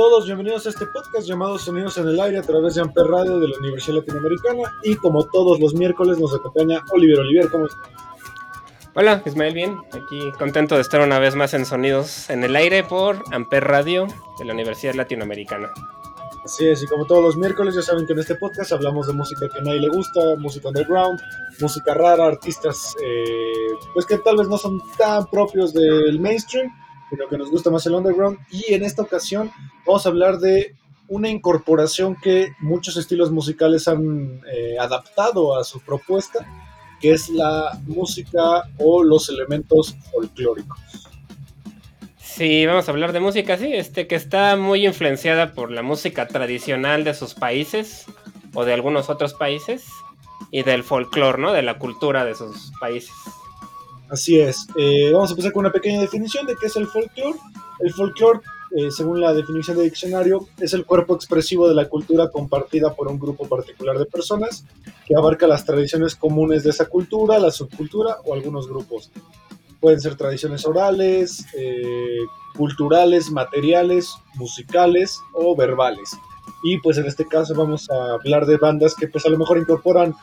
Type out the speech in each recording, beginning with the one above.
Todos, bienvenidos a este podcast llamado Sonidos en el Aire a través de Amper Radio de la Universidad Latinoamericana y como todos los miércoles nos acompaña Oliver Oliver, ¿cómo estás? Hola, Ismael, bien, aquí contento de estar una vez más en Sonidos en el Aire por Amper Radio de la Universidad Latinoamericana. Así es, y como todos los miércoles ya saben que en este podcast hablamos de música que a nadie le gusta, música underground, música rara, artistas eh, pues que tal vez no son tan propios del mainstream, que nos gusta más el underground. Y en esta ocasión vamos a hablar de una incorporación que muchos estilos musicales han eh, adaptado a su propuesta, que es la música o los elementos folclóricos. Sí, vamos a hablar de música, sí, este que está muy influenciada por la música tradicional de sus países o de algunos otros países y del folclore, ¿no? De la cultura de sus países. Así es. Eh, vamos a empezar con una pequeña definición de qué es el folclore. El folclore, eh, según la definición de diccionario, es el cuerpo expresivo de la cultura compartida por un grupo particular de personas que abarca las tradiciones comunes de esa cultura, la subcultura o algunos grupos. Pueden ser tradiciones orales, eh, culturales, materiales, musicales o verbales. Y pues en este caso vamos a hablar de bandas que pues a lo mejor incorporan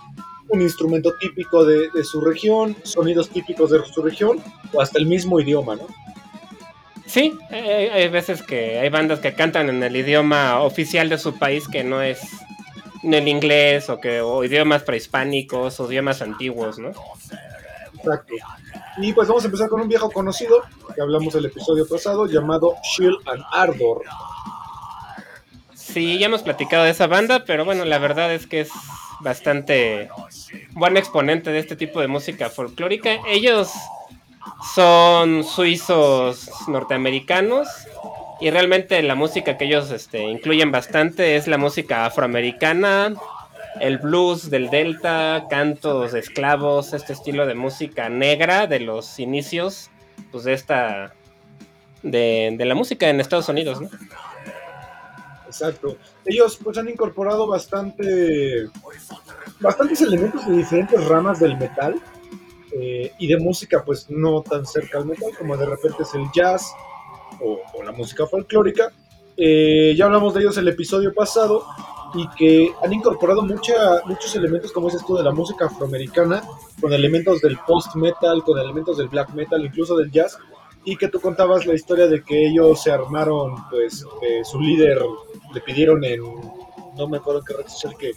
un instrumento típico de, su región, sonidos típicos de su región, o hasta el mismo idioma, ¿no? Sí, hay, veces que hay bandas que cantan en el idioma oficial de su país que no es en el inglés o que o idiomas prehispánicos o idiomas antiguos, ¿no? Exacto. Y pues vamos a empezar con un viejo conocido que hablamos el episodio pasado llamado Shield and Ardor. Sí, ya hemos platicado de esa banda, pero bueno, la verdad es que es bastante buen exponente de este tipo de música folclórica. Ellos son suizos norteamericanos y realmente la música que ellos este, incluyen bastante es la música afroamericana, el blues del delta, cantos de esclavos, este estilo de música negra de los inicios pues de esta de, de la música en Estados Unidos, ¿no? Exacto. Ellos pues han incorporado bastante, bastantes elementos de diferentes ramas del metal eh, y de música pues no tan cerca al metal como de repente es el jazz o, la música folclórica. Eh, ya hablamos de ellos el episodio pasado y que han incorporado mucha, muchos elementos, como es esto de la música afroamericana, con elementos del post-metal, con elementos del black metal, incluso del jazz, y que tú contabas la historia de que ellos se armaron, pues su líder le pidieron en, no me acuerdo en qué red social, que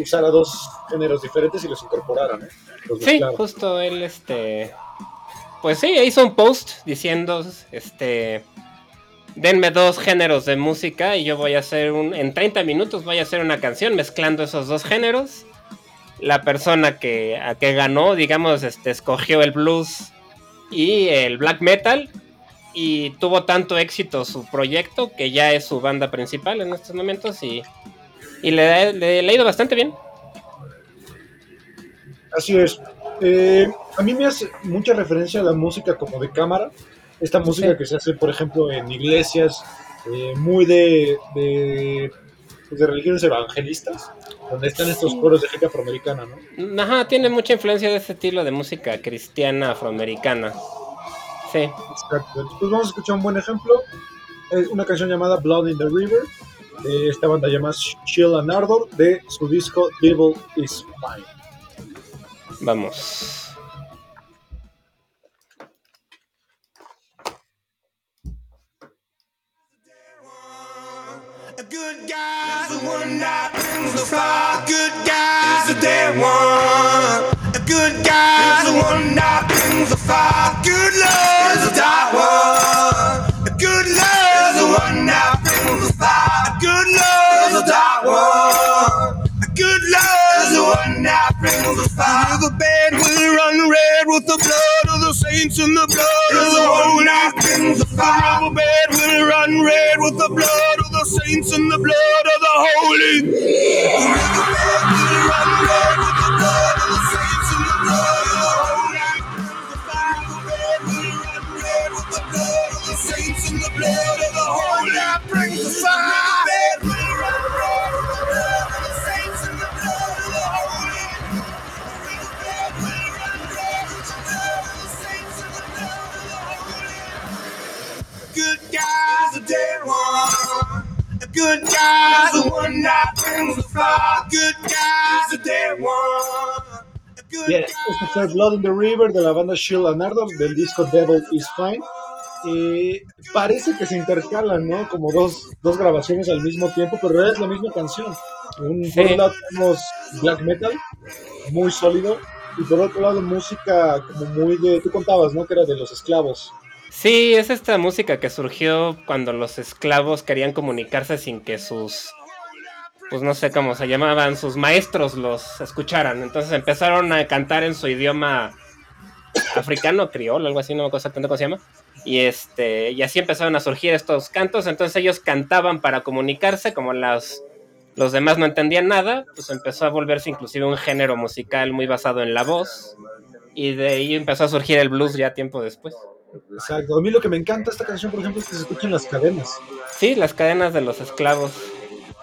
usara dos géneros diferentes y los incorporara, ¿no? sí, justo él, este, pues sí, hizo un post diciendo, este, denme dos géneros de música y yo voy a hacer un, en 30 minutos voy a hacer una canción mezclando esos dos géneros. La persona que, a que ganó, digamos, este, escogió el blues y el black metal y tuvo tanto éxito su proyecto que ya es su banda principal en estos momentos y, y le, le, ha ido bastante bien. Así es. Eh, a mí me hace mucha referencia a la música como de cámara, esta música que se hace, por ejemplo, en iglesias, eh, muy de, de, pues, de, religiones evangelistas, donde están estos coros de gente afroamericana, ¿no? Ajá, tiene mucha influencia de ese estilo de música cristiana afroamericana. Sí. Exacto. Pues vamos a escuchar un buen ejemplo. Es una canción llamada Blood in the River, de esta banda llamada Chill and Ardor, de su disco Devil is Fine. Vamos. A good guy the one that brings the fire. Good guy is the dead one. A good guy the and the blood of the holy. The bed will run red with the blood of the saints and the blood guy's the one that brings the fire. Good guy's a dead one. Bien, esto fue Blood in the River de la banda Shield and Ardor del disco Devil is Fine. Eh, parece que se intercalan, ¿no? Como dos, dos grabaciones al mismo tiempo, pero es la misma canción. Un, Por un lado tenemos black metal, muy sólido, y por otro lado música como muy de... Tú contabas, ¿no? Que era de los esclavos. Sí, es esta música que surgió cuando los esclavos querían comunicarse sin que sus, pues no sé cómo se llamaban, sus maestros los escucharan. Entonces empezaron a cantar en su idioma africano, criol, algo así, no me acuerdo exactamente cómo se llama. Y este, y así empezaron a surgir estos cantos. Entonces ellos cantaban para comunicarse, como las, los demás no entendían nada, pues empezó a volverse inclusive un género musical muy basado en la voz. Y de ahí empezó a surgir el blues ya tiempo después. Exacto. A mí lo que me encanta esta canción, por ejemplo, es que se escuchan las cadenas. Sí, las cadenas de los esclavos.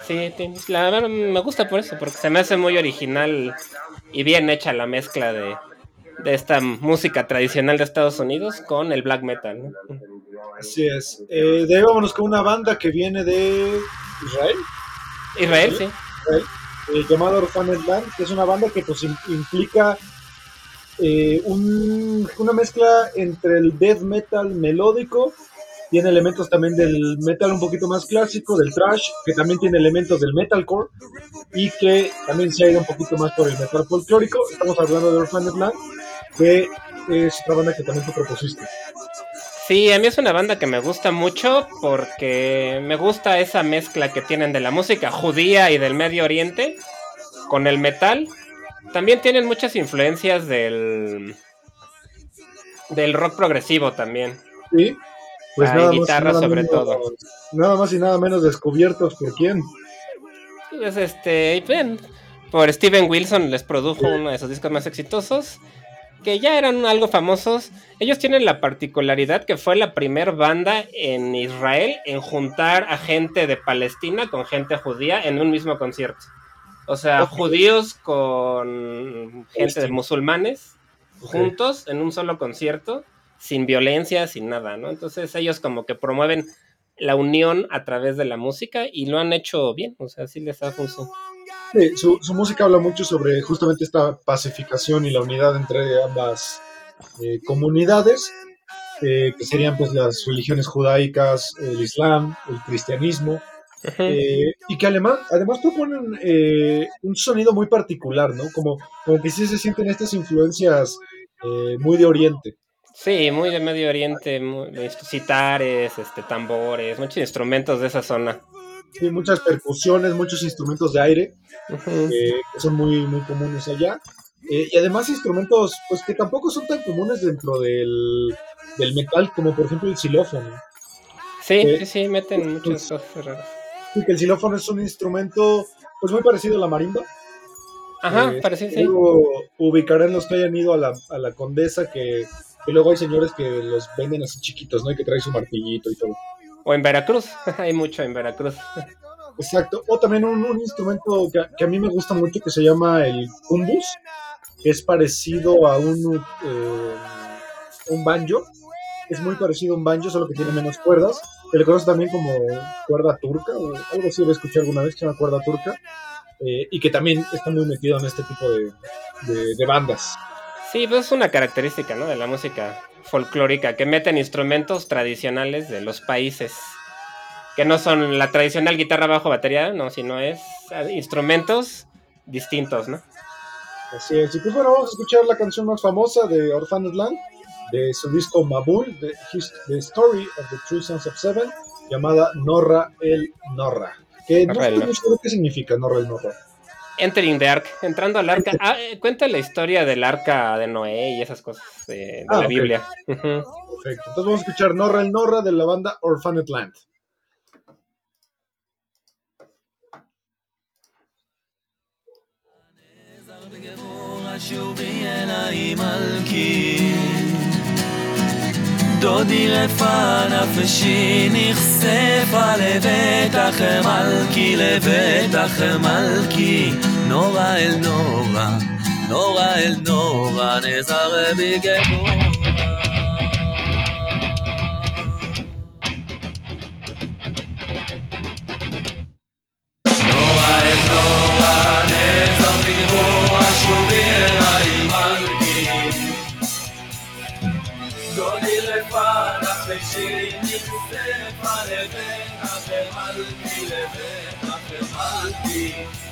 Sí, la verdad me gusta por eso, porque se me hace muy original y bien hecha la mezcla de, de esta música tradicional de Estados Unidos con el black metal. ¿no? Así es. Eh, de ahí vámonos con una banda que viene de Israel. Israel, sí. Israel, eh, llamada Orphaned Land, que es una banda que pues implica eh, un, una mezcla entre el death metal melódico, tiene elementos también del metal un poquito más clásico, del thrash, que también tiene elementos del metalcore y que también se ha ido un poquito más por el metal folclórico. Estamos hablando de Orphaned Land, que es otra banda que también tú propusiste. Sí, a mí es una banda que me gusta mucho porque me gusta esa mezcla que tienen de la música judía y del Medio Oriente con el metal. También tienen muchas influencias del del rock progresivo también. Sí. Pues nada guitarra más, sobre menos, todo. Nada más y nada menos descubiertos por quién. Pues este, bien, por Steven Wilson les produjo uno de sus discos más exitosos, que ya eran algo famosos. Ellos tienen la particularidad que fue la primera banda en Israel en juntar a gente de Palestina con gente judía en un mismo concierto. O sea, okay. judíos con gente de musulmanes okay. juntos en un solo concierto, sin violencia, sin nada, ¿no? Entonces ellos como que promueven la unión a través de la música y lo han hecho bien, o sea, sí les ha funcionado. Sí, su, su, música habla mucho sobre justamente esta pacificación y la unidad entre ambas eh, comunidades, eh, que serían pues las religiones judaicas, el islam, el cristianismo. Eh, y que además, además proponen eh, un sonido muy particular, ¿no? Como, como que sí se sienten estas influencias eh, muy de Oriente. Sí, muy de Medio Oriente, muy, citares, este, tambores, muchos instrumentos de esa zona. Sí, muchas percusiones, muchos instrumentos de aire, uh -huh. que son muy, muy comunes allá. Y además instrumentos pues que tampoco son tan comunes dentro del, del metal, como por ejemplo el xilófono. Sí, sí, sí, meten muchas cosas raras. Sí, que el xilófono es un instrumento pues muy parecido a la marimba. Ajá, eh, parece sí. Ubicarán los que hayan ido a la, a la Condesa, que, luego hay señores que los venden así chiquitos, ¿no? Y que traen su martillito y todo. O en Veracruz, hay mucho en Veracruz. Exacto. O también un, instrumento que, a mí me gusta mucho que se llama el kumbus, que es parecido a un, eh, un banjo. Es muy parecido a un banjo, solo que tiene menos cuerdas. Se le conoce también como cuerda turca, o algo así lo escuché alguna vez, que llama cuerda turca. Eh, y que también está muy metido en este tipo de, de, bandas. Sí, pues es una característica ¿no? de la música folclórica, que meten instrumentos tradicionales de los países, que no son la tradicional guitarra bajo batería, no, sino es eh, instrumentos distintos, ¿no? Así es, y pues bueno, vamos a escuchar la canción más famosa de Orphaned Land, de su disco Mabul, The, The Story of the True Sons of Seven, llamada Norra el Norra. Que no sé qué significa Norra el Norra. Entering the Ark, entrando al arca. Ah, eh, cuenta la historia del arca de Noé y esas cosas de, la ah, Biblia. Perfecto. Entonces vamos a escuchar Norra el Norra de la banda Orphaned Land. דודי רפה נפשי נחשפה לבית אחר מלכי, לבית אחר מלכי, נורא אל נורא, נורא אל נורא, נזר בגבורה.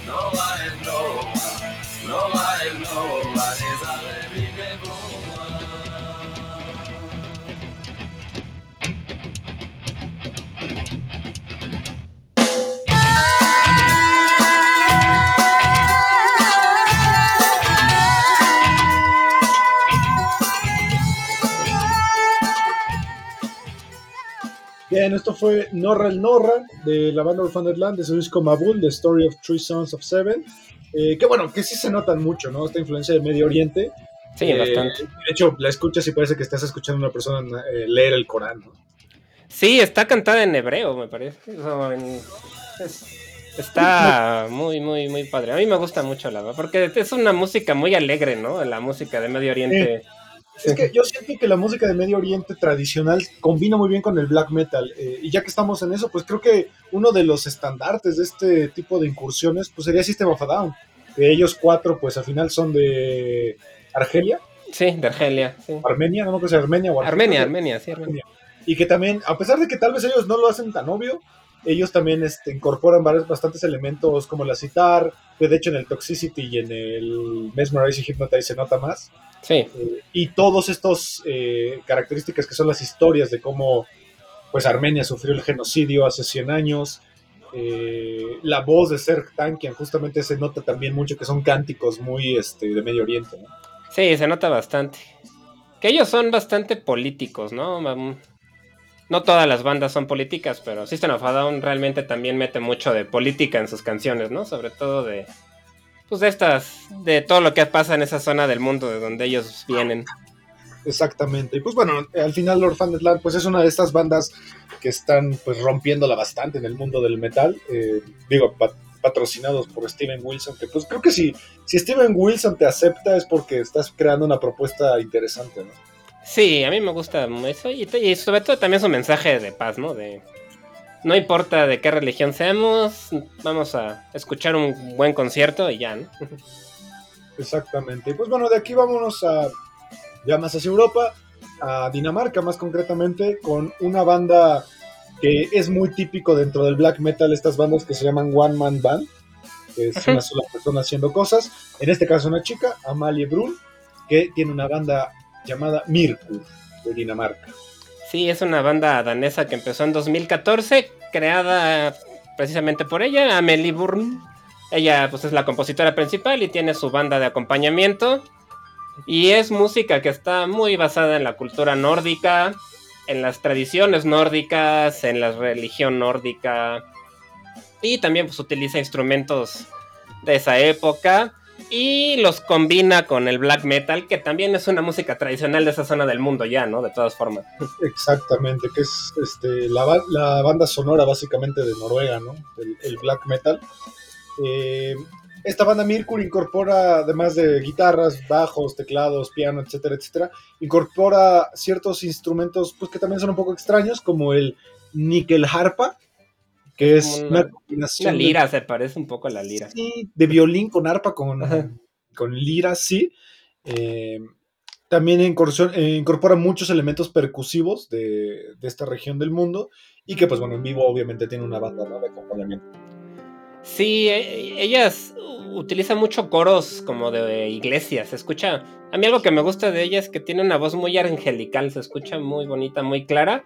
No, I know, no, I know, I is a living Bien, esto fue Norra el Norra de la banda Orphaned Land de su disco Mabul, The Story of Three Sons of Seven. Eh, que bueno, que sí se notan mucho, ¿no? Esta influencia de Medio Oriente. Sí, eh, bastante. De hecho, la escuchas y parece que estás escuchando a una persona eh, leer el Corán, ¿no? Sí, está cantada en hebreo, me parece. está muy, muy, muy padre. A mí me gusta mucho la verdad, porque es una música muy alegre, ¿no? La música de Medio Oriente. Es que yo siento que la música de Medio Oriente tradicional combina muy bien con el black metal. Eh, y ya que estamos en eso, pues creo que uno de los estandartes de este tipo de incursiones pues sería System of a Down. ellos cuatro, pues al final son de Argelia. Sí, de Argelia. Armenia, no creo que sea Armenia o Armenia. Armenia, sí, Armenia. Y que también, a pesar de que tal vez ellos no lo hacen tan obvio, ellos también este, incorporan varios, bastantes elementos como la citar, que de hecho en el Toxicity y en el Mesmerize y Hypnotize se nota más. Sí. Eh, y todos estos eh, características que son las historias de cómo pues Armenia sufrió el genocidio hace 100 años. Eh, la voz de Serg Tankian justamente se nota también mucho que son cánticos muy este, de Medio Oriente. ¿no? Sí, se nota bastante. Que ellos son bastante políticos, ¿no? no todas las bandas son políticas, pero System of a Down realmente también mete mucho de política en sus canciones, ¿no? Sobre todo de, pues de estas, de todo lo que pasa en esa zona del mundo de donde ellos vienen. Exactamente. Y pues bueno, al final Orphaned Land pues es una de estas bandas que están pues rompiéndola bastante en el mundo del metal. Eh, digo, patrocinados por Steven Wilson, que pues creo que si, si Steven Wilson te acepta es porque estás creando una propuesta interesante, ¿no? Sí, a mí me gusta eso y, sobre todo también su mensaje de paz, ¿no? De no importa de qué religión seamos, vamos a escuchar un buen concierto y ya, ¿no? Exactamente. Pues bueno, de aquí vámonos a ya más hacia Europa, a Dinamarca más concretamente, con una banda que es muy típico dentro del black metal, estas bandas que se llaman One Man Band, que es una sola persona haciendo cosas. En este caso una chica, Amalie Brun, que tiene una banda llamada Mirkur de Dinamarca. Sí, es una banda danesa que empezó en 2014, creada precisamente por ella, Amelie Burn. Ella pues es la compositora principal y tiene su banda de acompañamiento. Y es música que está muy basada en la cultura nórdica, en las tradiciones nórdicas, en la religión nórdica. Y también pues utiliza instrumentos de esa época y los combina con el black metal, que también es una música tradicional de esa zona del mundo ya, ¿no? De todas formas. Exactamente, que es este, la, la banda sonora básicamente de Noruega, ¿no? El, black metal. Eh, esta banda Mirkur incorpora, además de guitarras, bajos, teclados, piano, etcétera, etcétera, incorpora ciertos instrumentos pues, que también son un poco extraños, como el nickel harpa, que es una, combinación. La lira, se parece un poco a la lira. Sí, de violín con arpa, con, con lira, sí. Eh, también eh, incorpora muchos elementos percusivos de, esta región del mundo y que, pues bueno, en vivo obviamente tiene una banda de acompañamiento. Sí, e, ellas utilizan mucho coros como de iglesias. Se escucha. A mí algo que me gusta de ellas es que tiene una voz muy angelical. Se escucha muy bonita, muy clara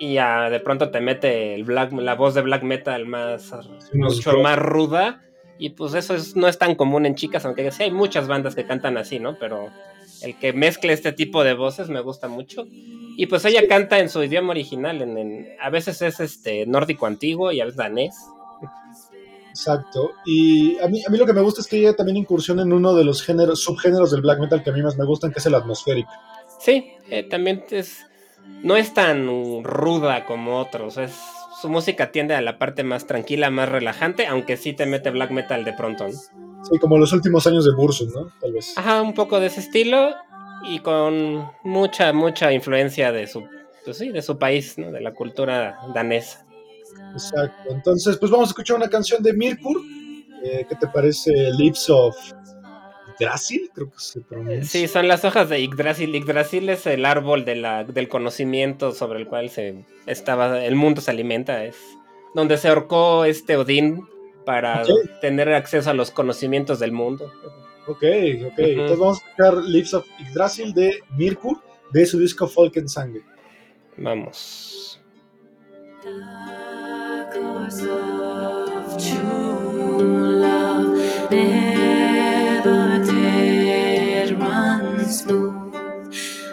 y ya de pronto te mete el black, la voz de black metal más mucho más ruda y pues eso no es tan común en chicas, aunque sí hay muchas bandas que cantan así, ¿no? Pero el que mezcle este tipo de voces me gusta mucho. Y pues ella canta en su idioma original, en, a veces es este nórdico antiguo y a veces danés. Exacto. Y a mí, a mí lo que me gusta es que ella también incursiona en uno de los géneros, subgéneros del black metal que a mí más me gustan, que es el atmosférico. Sí, eh, también es no es tan ruda como otros. Es, su música tiende a la parte más tranquila, más relajante, aunque sí te mete black metal de pronto. Sí, como los últimos años de Bursum, ¿no? Tal vez. Ajá, un poco de ese estilo y con mucha, mucha influencia de su, pues sí, de su país, ¿no? De la cultura danesa. Exacto. Entonces, pues vamos a escuchar una canción de Mirkur. Eh, ¿Qué te parece? Lips of Yggdrasil, creo que se pronuncia. Sí, son las hojas de Yggdrasil. Yggdrasil es el árbol de la, del conocimiento sobre el cual se estaba, el mundo se alimenta. Es donde se ahorcó este Odín para tener acceso a los conocimientos del mundo. Ok, ok. Entonces vamos a escuchar Lips of Yggdrasil de Mirkur de su disco Folkensang. Vamos. Smooth.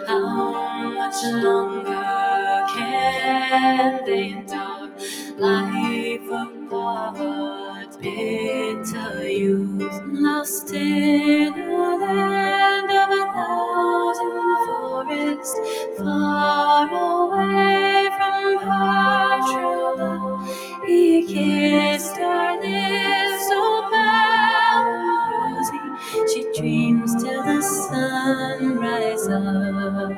How much longer can they endure life apart? Bitter youth, lost in a land of a thousand forests, far away from her true love. He kissed her dreams till the sun rises up,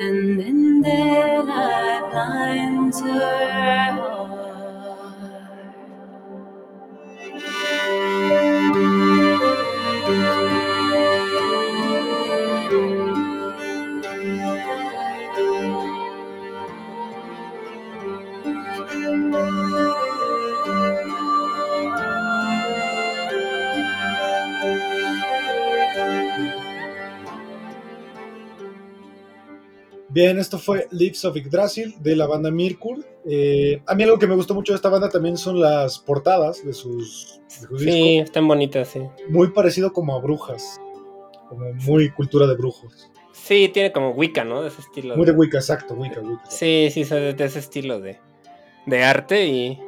and then daylight blinds her Bien, esto fue Lips of Yggdrasil de la banda Mirkur. Eh, a mí algo que me gustó mucho de esta banda también son las portadas de sus, Sí, están bonitas, sí. Muy parecido como a brujas, como muy cultura de brujos. Sí, tiene como Wicca, ¿no? De ese estilo. Muy de, Wicca, exacto, Wicca, Wicca. Sí, sí, de, ese estilo de, de arte y,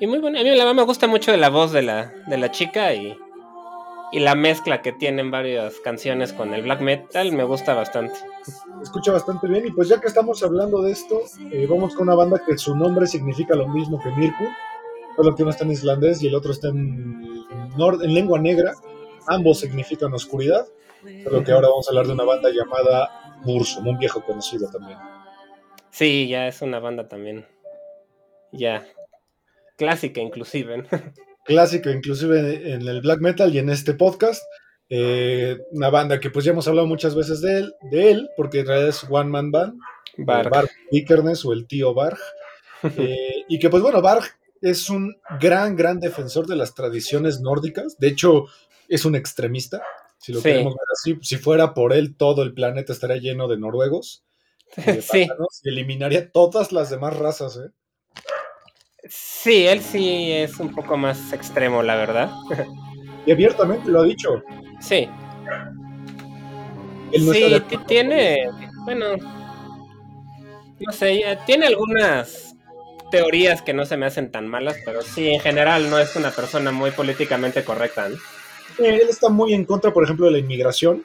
y muy bueno. A mí la me gusta mucho la voz de la, de la chica y y la mezcla que tienen varias canciones con el black metal me gusta bastante. Escucha bastante bien y pues ya que estamos hablando de esto, eh, vamos con una banda que su nombre significa lo mismo que Mirku, solo que uno está en islandés y el otro está en, en lengua negra, ambos significan oscuridad, pero que ahora vamos a hablar de una banda llamada Bursum, un viejo conocido también. Sí, ya es una banda también, ya, clásica inclusive. clásico, inclusive en el black metal y en este podcast. Eh, una banda que pues ya hemos hablado muchas veces de él, de él porque en realidad es One Man Band, Barg, o el tío Barg, eh, y que pues bueno, Barg es un gran, gran defensor de las tradiciones nórdicas, de hecho es un extremista, si lo queremos ver así, si fuera por él todo el planeta estaría lleno de noruegos, sí. y eliminaría todas las demás razas, ¿eh? Sí, él sí es un poco más extremo, la verdad. Y abiertamente lo ha dicho. Sí. sí, tiene, bueno, no sé, tiene algunas teorías que no se me hacen tan malas, pero sí, en general no es una persona muy políticamente correcta. él está muy en contra, por ejemplo, de la inmigración.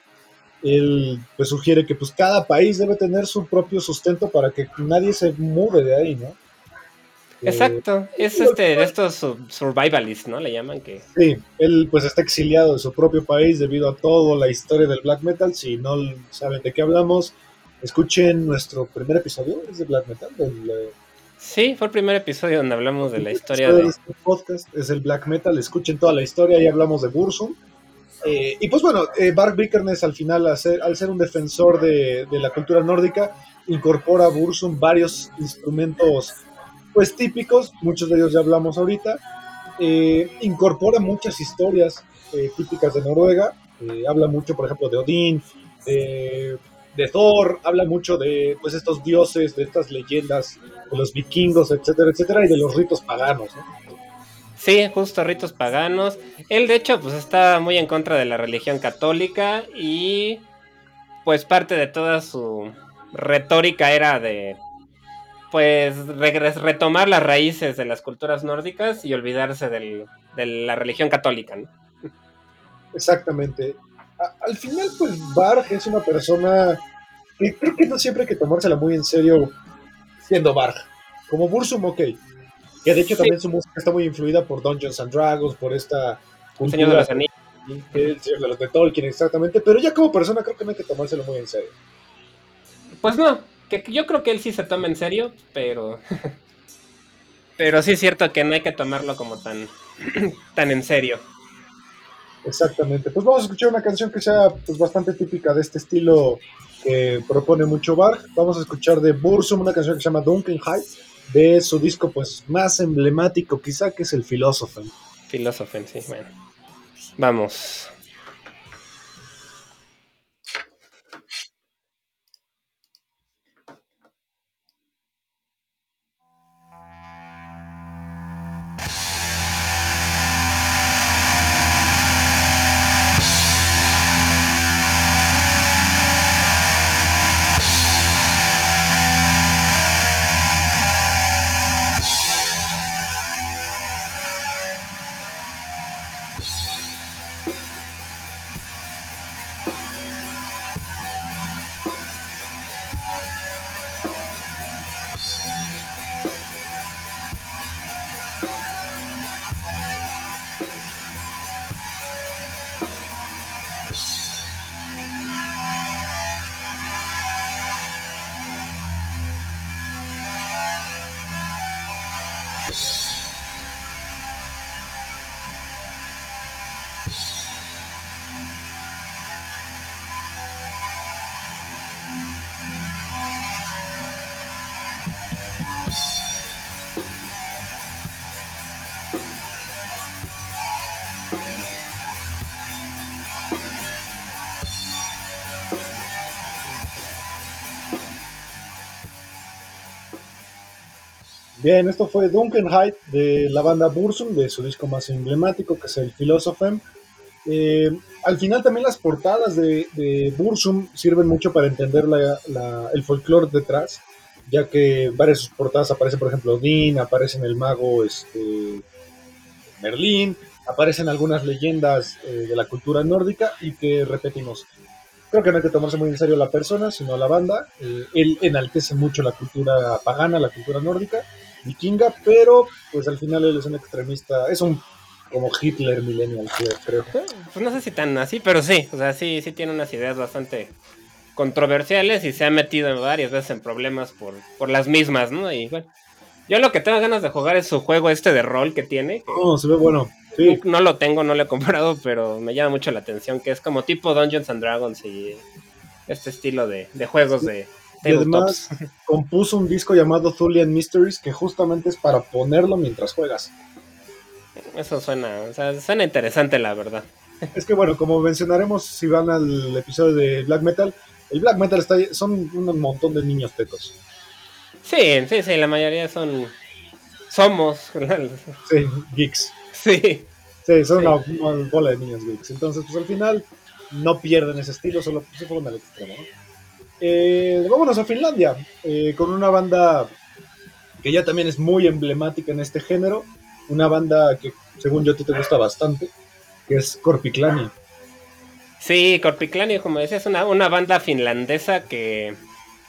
Él pues, sugiere que pues, cada país debe tener su propio sustento para que nadie se mude de ahí, ¿no? Exacto, es este de estos survivalists, ¿no? Le llaman que. Sí, él pues está exiliado de su propio país debido a toda la historia del black metal. Si no saben de qué hablamos, escuchen nuestro primer episodio, es de black metal. Eh, sí, fue el primer episodio donde hablamos de la historia de... este podcast. Es el black metal, escuchen toda la historia y hablamos de Bursum. Eh, y pues bueno, eh, Bark Vikernes al final, al ser, al ser un defensor de, de, la cultura nórdica, incorpora a Bursum varios instrumentos pues típicos, muchos de ellos ya hablamos ahorita, eh, incorpora muchas historias eh, típicas de Noruega, eh, habla mucho, por ejemplo, de Odín, de, Thor, habla mucho de pues estos dioses, de estas leyendas, de los vikingos, etcétera, etcétera, y de los ritos paganos, Sí, justo ritos paganos. Él de hecho pues está muy en contra de la religión católica y pues parte de toda su retórica era de pues retomar las raíces de las culturas nórdicas y olvidarse de la religión católica, ¿no? Exactamente. al final, pues Barg es una persona que creo que no siempre hay que tomársela muy en serio siendo Barg. Como Bursum, ok. Que de hecho también su música está muy influida por Dungeons and Dragons, por esta... El Señor de los Anillos. El Señor de los de Tolkien, exactamente. Pero ya como persona creo que no hay que tomárselo muy en serio. Pues no, que yo creo que él sí se toma en serio, pero. pero sí es cierto que no hay que tomarlo como tan, tan en serio. Exactamente. Pues vamos a escuchar una canción que sea pues, bastante típica de este estilo que propone mucho Bach. Vamos a escuchar de Bursum una canción que se llama Duncan High, de su disco pues más emblemático quizá que es el Philosophen. Philosophen, sí, bueno. Vamos. Bien, esto fue Duncan Hyde de la banda Bursum, de su disco más emblemático, que es el Philosophem. Eh, al final también las portadas de, Bursum sirven mucho para entender el folclore detrás, ya que varias de sus portadas aparecen, por ejemplo, Odín, aparecen el mago este, Merlín, aparecen algunas leyendas eh, de la cultura nórdica y que repetimos. Creo que no hay que tomarse muy en serio la persona, sino la banda. Eh, él enaltece mucho la cultura pagana, la cultura nórdica, vikinga, pero pues al final él es un extremista, es un como Hitler millennial, creo. Pues no sé si tan así, pero sí, o sea, sí, sí tiene unas ideas bastante controversiales y se ha metido varias veces en problemas por, por las mismas, ¿no? Y bueno, yo lo que tengo ganas de jugar es su juego este de rol que tiene. Oh, se ve bueno. Sí. No lo tengo, no lo he comprado, pero me llama mucho la atención, que es como tipo Dungeons and Dragons y este estilo de, de juegos de, y además compuso un disco llamado Thulian Mysteries que justamente es para ponerlo mientras juegas. Eso suena, o sea, suena interesante la verdad. Es que bueno, como mencionaremos si van al episodio de Black Metal, el Black Metal está son un montón de niños tecos. Sí, sí, sí, la mayoría son somos sí, geeks. Sí. Sí, son Una, bola de niños geeks. Entonces, pues al final no pierden ese estilo, solo se fueron al extremo, ¿no? Eh, vámonos a Finlandia, eh, con una banda que ya también es muy emblemática en este género, una banda que según yo a ti te gusta bastante, que es Corpiclani. Sí, Corpiclani, como decías, es una, una banda finlandesa que,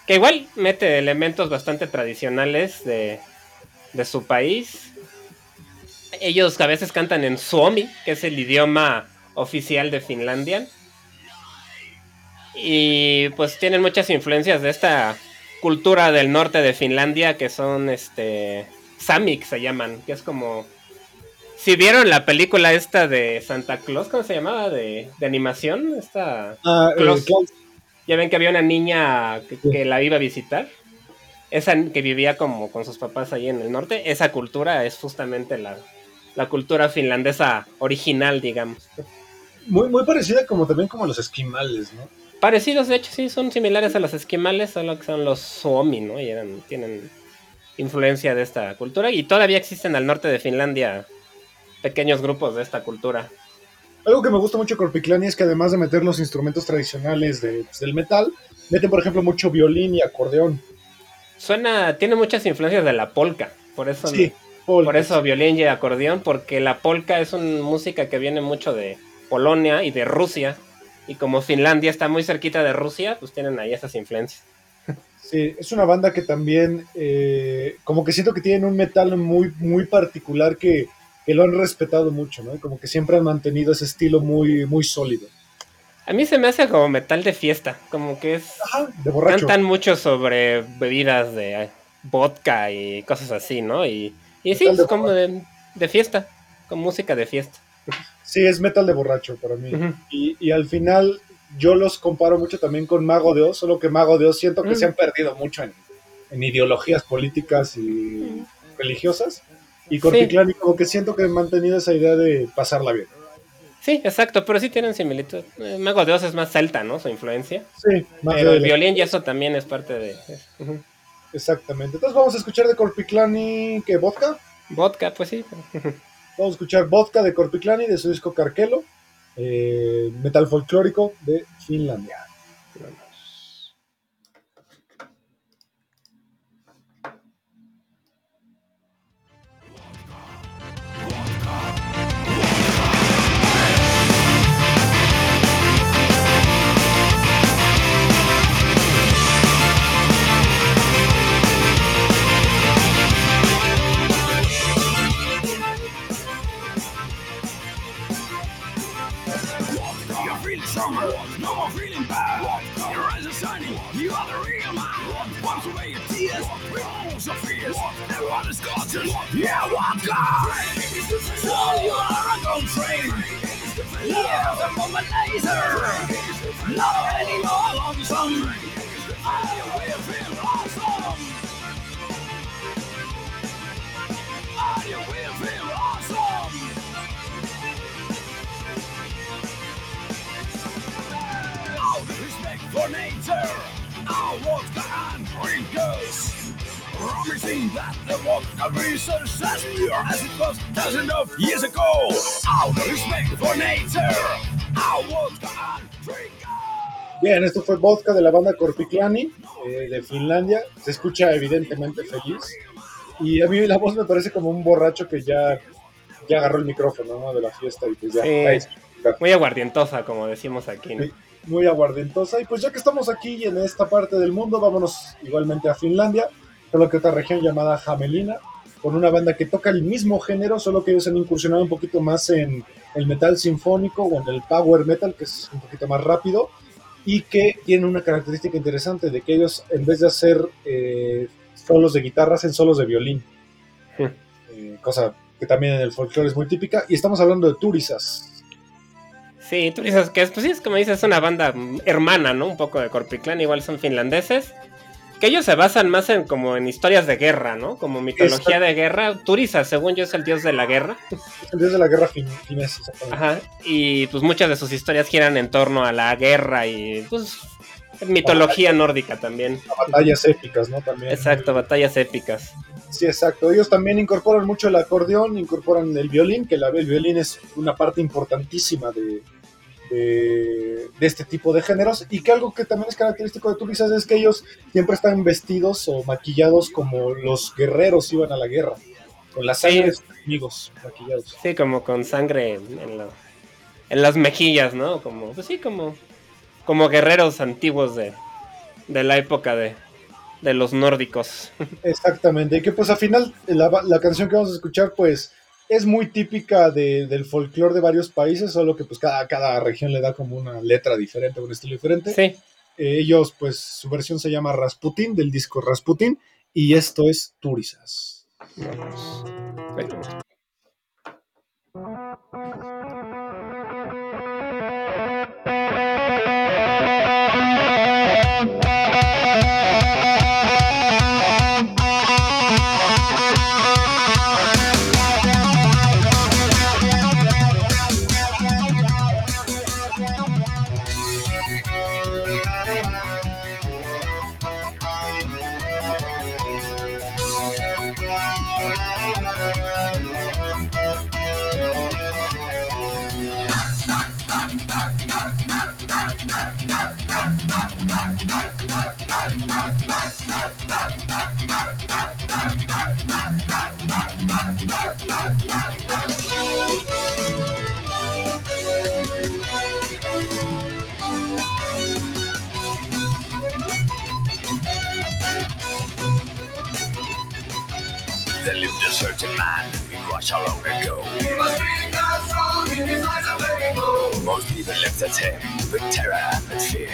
que igual mete elementos bastante tradicionales de, de su país. Ellos a veces cantan en Suomi, que es el idioma oficial de Finlandia. Y pues tienen muchas influencias de esta cultura del norte de Finlandia que son este Samik se llaman, que es como si vieron la película esta de Santa Claus, ¿cómo se llamaba? De, de animación, esta eh, Claus. Ya ven que había una niña que, que la iba a visitar. Esa que vivía como con sus papás ahí en el norte. Esa cultura es justamente la, la cultura finlandesa original, digamos. Muy, muy parecida como también como los esquimales, ¿no? Parecidos, de hecho, sí, son similares a los esquimales, solo que son los suomi, ¿no? Y eran, tienen influencia de esta cultura. Y todavía existen al norte de Finlandia pequeños grupos de esta cultura. Algo que me gusta mucho de Corpiclani es que además de meter los instrumentos tradicionales de- pues, del metal, meten por ejemplo mucho violín y acordeón. Suena, tiene muchas influencias de la polka. Por eso, Sí, Paul, por eso violín y acordeón, porque la polka es una música que viene mucho de Polonia y de Rusia. Y como Finlandia está muy cerquita de Rusia, pues tienen ahí esas influencias. Sí, es una banda que también, eh, como que siento que tienen un metal muy, muy particular que, que lo han respetado mucho, ¿no? Como que siempre han mantenido ese estilo muy, muy sólido. A mí se me hace como metal de fiesta, como que es... Ajá, de borracho. Cantan mucho sobre bebidas de vodka y cosas así, ¿no? Y, y sí, es como de, de fiesta, con música de fiesta. Sí, es metal de borracho para mí. Y, y al final yo los comparo mucho también con Mago de Oz, solo que Mago de Oz siento que Mm. se han perdido mucho en, en ideologías políticas y religiosas. Y Corpiclani como que siento que han mantenido esa idea de pasarla bien. Sí, exacto, pero sí tienen similitud. Eh, Mago de Oz es más celta, ¿no? Su influencia. Sí, más Pero el violín y eso también es parte de... exactamente. Entonces vamos a escuchar de Corpiclani, ¿qué? ¿Vodka? Vodka, pues sí. Vamos a escuchar Vodka de Corpiclani de su disco Carquelo, eh, metal folclórico de Finlandia. Yeah, walk on. So you are a gun train. Yeah, the laser. Not anymore lonesome. I will feel awesome. I will feel awesome. Respect for nature, our vodka and drinkers. Promising that the vodka research as pure as it was thousands of years ago. Out of respect for nature, our vodka and drinkers. Bien, esto fue Vodka de la banda Corpiclani eh, de Finlandia. Se escucha evidentemente feliz. Y a mí la voz me parece como un borracho que ya, ya agarró el micrófono ¿no? de la fiesta y pues ya Sí. Muy aguardientosa, como decimos aquí. ¿no? Sí, muy aguardentosa. Y pues ya que estamos aquí en esta parte del mundo, vámonos igualmente a Finlandia, solo que otra región llamada Jamelina, con una banda que toca el mismo género, solo que ellos han incursionado un poquito más en el metal sinfónico o en el power metal, que es un poquito más rápido, y que tiene una característica interesante de que ellos, en vez de hacer eh, solos de guitarra, hacen solos de violín. Hmm. Eh, cosa que también en el folclore es muy típica. Y estamos hablando de Turisas. Sí, dices que es, pues sí, es como dices, es una banda hermana, ¿no? Un poco de Corpiclan, igual son finlandeses. Que ellos se basan más en como en historias de guerra, ¿no? Como mitología de guerra. Turisa, según yo, es el dios de la guerra. El dios de la guerra fin- exactamente. Ajá. Y pues muchas de sus historias giran en torno a la guerra y pues mitología nórdica también. batallas épicas, ¿no? También. Exacto, batallas épicas. Sí, exacto. Ellos también incorporan mucho el acordeón, incorporan el violín, que la, el violín es una parte importantísima de, de, de este tipo de géneros. Y que algo que también es característico de Turisas es que ellos siempre están vestidos o maquillados como los guerreros iban a la guerra. Con la sangre Sí. enemigos maquillados. Sí, como con sangre en, la- en las mejillas, ¿no? Como, pues sí, como, como guerreros antiguos de, de la época de, de los nórdicos. Exactamente, y que pues al final la, la canción que vamos a escuchar pues es muy típica de- del folclore de varios países, solo que pues cada, cada región le da como una letra diferente, un estilo diferente. Sí, Eh, ellos pues su versión se llama Rasputin, del disco Rasputin, y esto es Turisas. Bye. Certain man in long ago. Most people looked at him with terror and fear.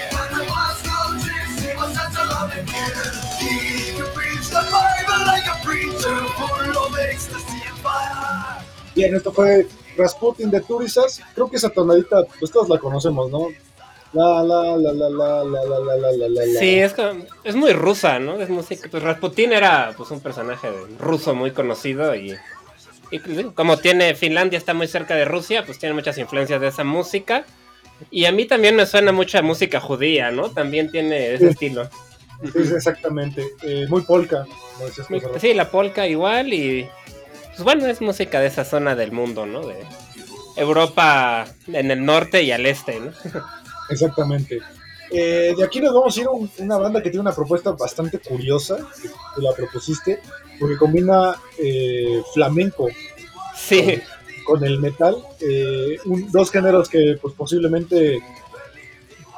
He could preach the Bible like a preacher full of ecstasy and fire. Bien, esto fue Rasputin de Turisas. Creo que esa tonadita, pues todos la conocemos, ¿no? La, la, la, la, la, la, la, la, la, la, la, la. Sí, es, como- es muy rusa, ¿no? Es música. Pues Rasputin era pues un personaje ruso muy conocido y, y como tiene Finlandia está muy cerca de Rusia, pues tiene muchas influencias de esa música. Y a mí también me suena mucha música judía, ¿no? También tiene ese Sí. estilo. Sí, exactamente. Eh, muy polka. Muy-. Sí, la polka igual y pues bueno, es música de esa zona del mundo, ¿no? De Europa en el norte y al este, ¿no? Exactamente. Eh, de aquí nos vamos a ir a un- una banda que tiene una propuesta bastante curiosa, que tú la propusiste, porque combina eh, flamenco Sí, con el metal, eh, un- dos géneros que pues posiblemente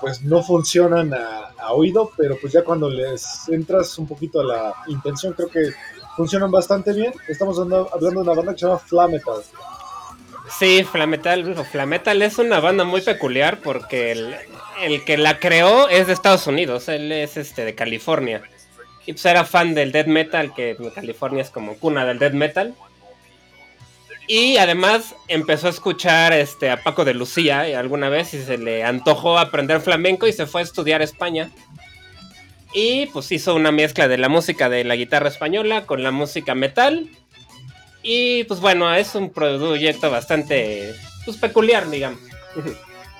pues no funcionan a, a oído, pero pues ya cuando les entras un poquito a la intención creo que funcionan bastante bien. Estamos hablando, hablando de una banda que se llama Flametal. Sí, Flametal, Flametal es una banda muy peculiar porque el, que la creó es de Estados Unidos, él es este de California. Y pues era fan del death metal, que California es como cuna del death metal. Y además empezó a escuchar este, a Paco de Lucía eh, alguna vez y se le antojó aprender flamenco y se fue a estudiar a España. Y pues hizo una mezcla de la música de la guitarra española con la música metal. Y pues bueno, es un proyecto bastante pues, peculiar, digamos.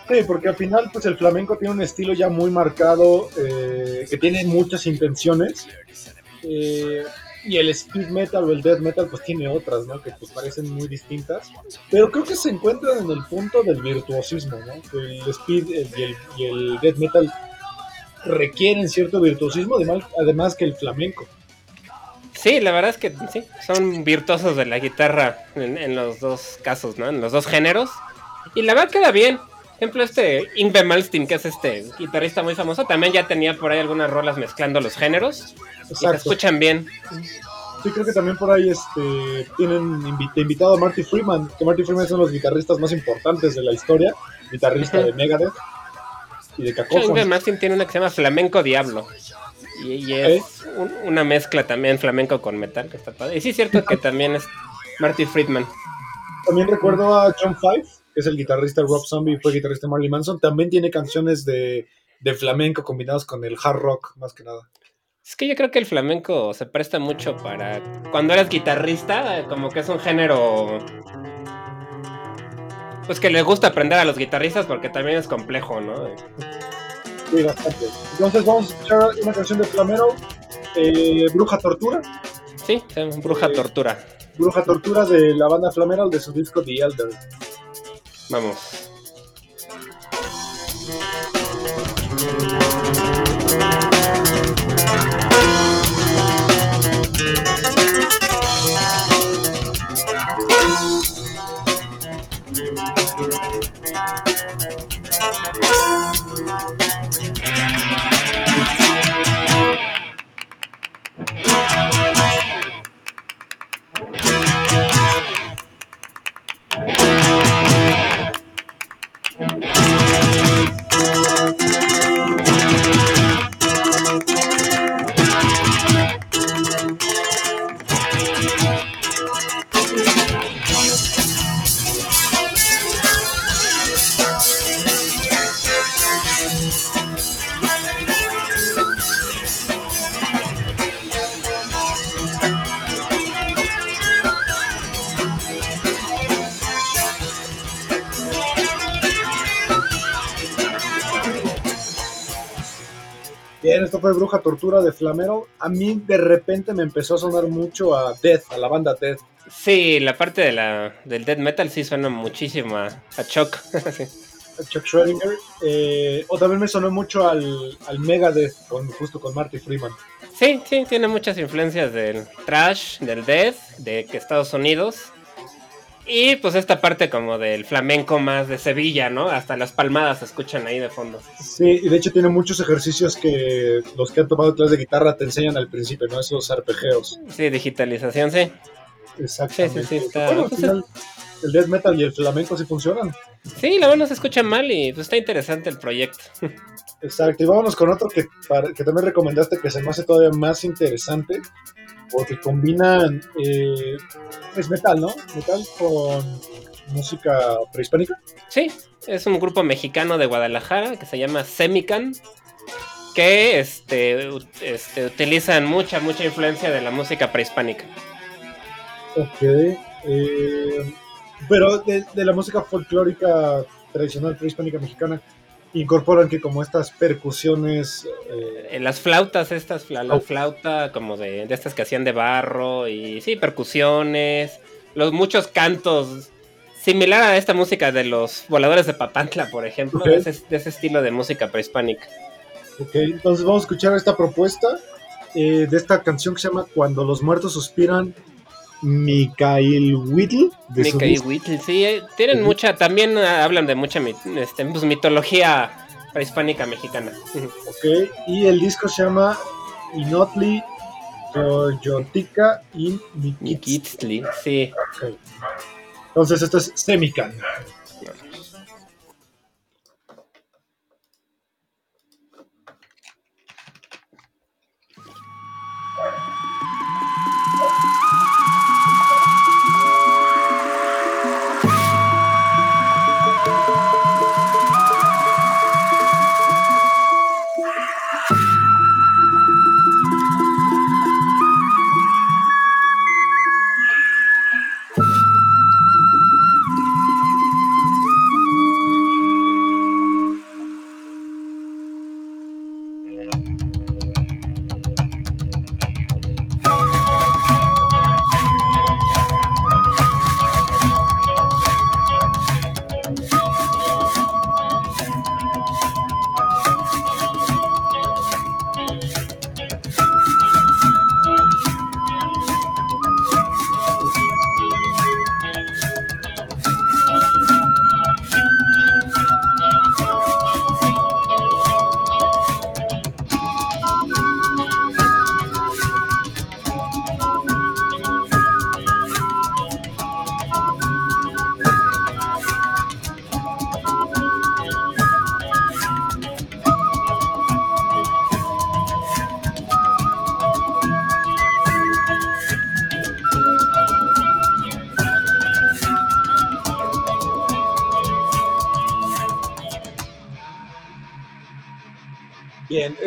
Sí, porque al final pues el flamenco tiene un estilo ya muy marcado, eh, que tiene muchas intenciones. eh, y el speed metal o el death metal pues tiene otras, ¿no? Que pues parecen muy distintas. Pero creo que se encuentran en el punto del virtuosismo, ¿no? El speed eh, y el, death metal requieren cierto virtuosismo, además que el flamenco. Sí, la verdad es que sí, son virtuosos de la guitarra en, en los dos casos, ¿no? En los dos géneros. Y la verdad queda bien. Por ejemplo, este Ingve Malmsteen, que es este guitarrista muy famoso, también ya tenía por ahí algunas rolas mezclando los géneros. Y se escuchan bien. Sí, creo que también por ahí este, tienen invitado a Marty Freeman, que Marty Freeman es uno de los guitarristas más importantes de la historia, guitarrista de Megadeth y de Ingve Cacophony. Malmsteen tiene una que se llama Flamenco Diablo. Y, y es un- una mezcla también flamenco con metal, que está padre. Y sí es cierto que también es Marty Friedman. También recuerdo a John Five, que es el guitarrista Rob Zombie y fue guitarrista de Marilyn Manson. También tiene canciones de, de flamenco combinados con el hard rock, más que nada. Es que yo creo que el flamenco se presta mucho para. Cuando eres guitarrista, como que es un género. Pues que le gusta aprender a los guitarristas porque también es complejo, ¿no? Sí, bastante. Entonces vamos a escuchar una canción de Flamero, eh, Bruja Tortura. Sí, bruja Eh, tortura. Bruja Tortura de la banda Flamero de su disco The Elder. Vamos. Bruja Tortura de Flamero. A mí de repente me empezó a sonar mucho a Death, a la banda Death. Sí, la parte de la, del death metal sí suena muchísimo a, a Chuck. sí. a Chuck Schrödinger. Eh, o también me sonó mucho al, al Megadeth, con, justo con Marty Freeman. sí, sí, tiene muchas influencias del trash, del death, de que Estados Unidos. Y pues esta parte como del flamenco más de Sevilla, ¿no? Hasta las palmadas se escuchan ahí de fondo. Sí, y de hecho tiene muchos ejercicios que los que han tomado clases de guitarra te enseñan al principio, ¿no? Esos arpejeos. Sí, digitalización, sí. Exactamente. Sí, sí, sí, está- Bueno, al pues, final, el death metal y el flamenco sí funcionan. Sí, la verdad no se escucha mal y pues está interesante el proyecto. Exacto, y vámonos con otro que, para- que también recomendaste que se me hace todavía más interesante, porque combinan, eh, es metal, ¿no? Metal con música prehispánica. Sí, es un grupo mexicano de Guadalajara que se llama Semican, que este, este, utilizan mucha, mucha influencia de la música prehispánica. Ok, eh, pero de, de la música folclórica tradicional prehispánica mexicana, incorporan que como estas percusiones... eh, Eh, Las flautas estas, la, la Oh. flauta como de, de estas que hacían de barro y sí, percusiones, los muchos cantos, similar a esta música de los voladores de Papantla, por ejemplo, Ok. de, ese, de ese estilo de música prehispánica. Ok, entonces vamos a escuchar esta propuesta eh, de esta canción que se llama Cuando los muertos suspiran, Mikael Whittle. De disco. Whittle, sí, eh, tienen mucha, también ah, hablan de mucha mit- este, pues, mitología prehispánica mexicana. Ok, y el disco se llama Inotli Toyotica in Mikitz. Miquitzli, sí. Entonces esto es Semican.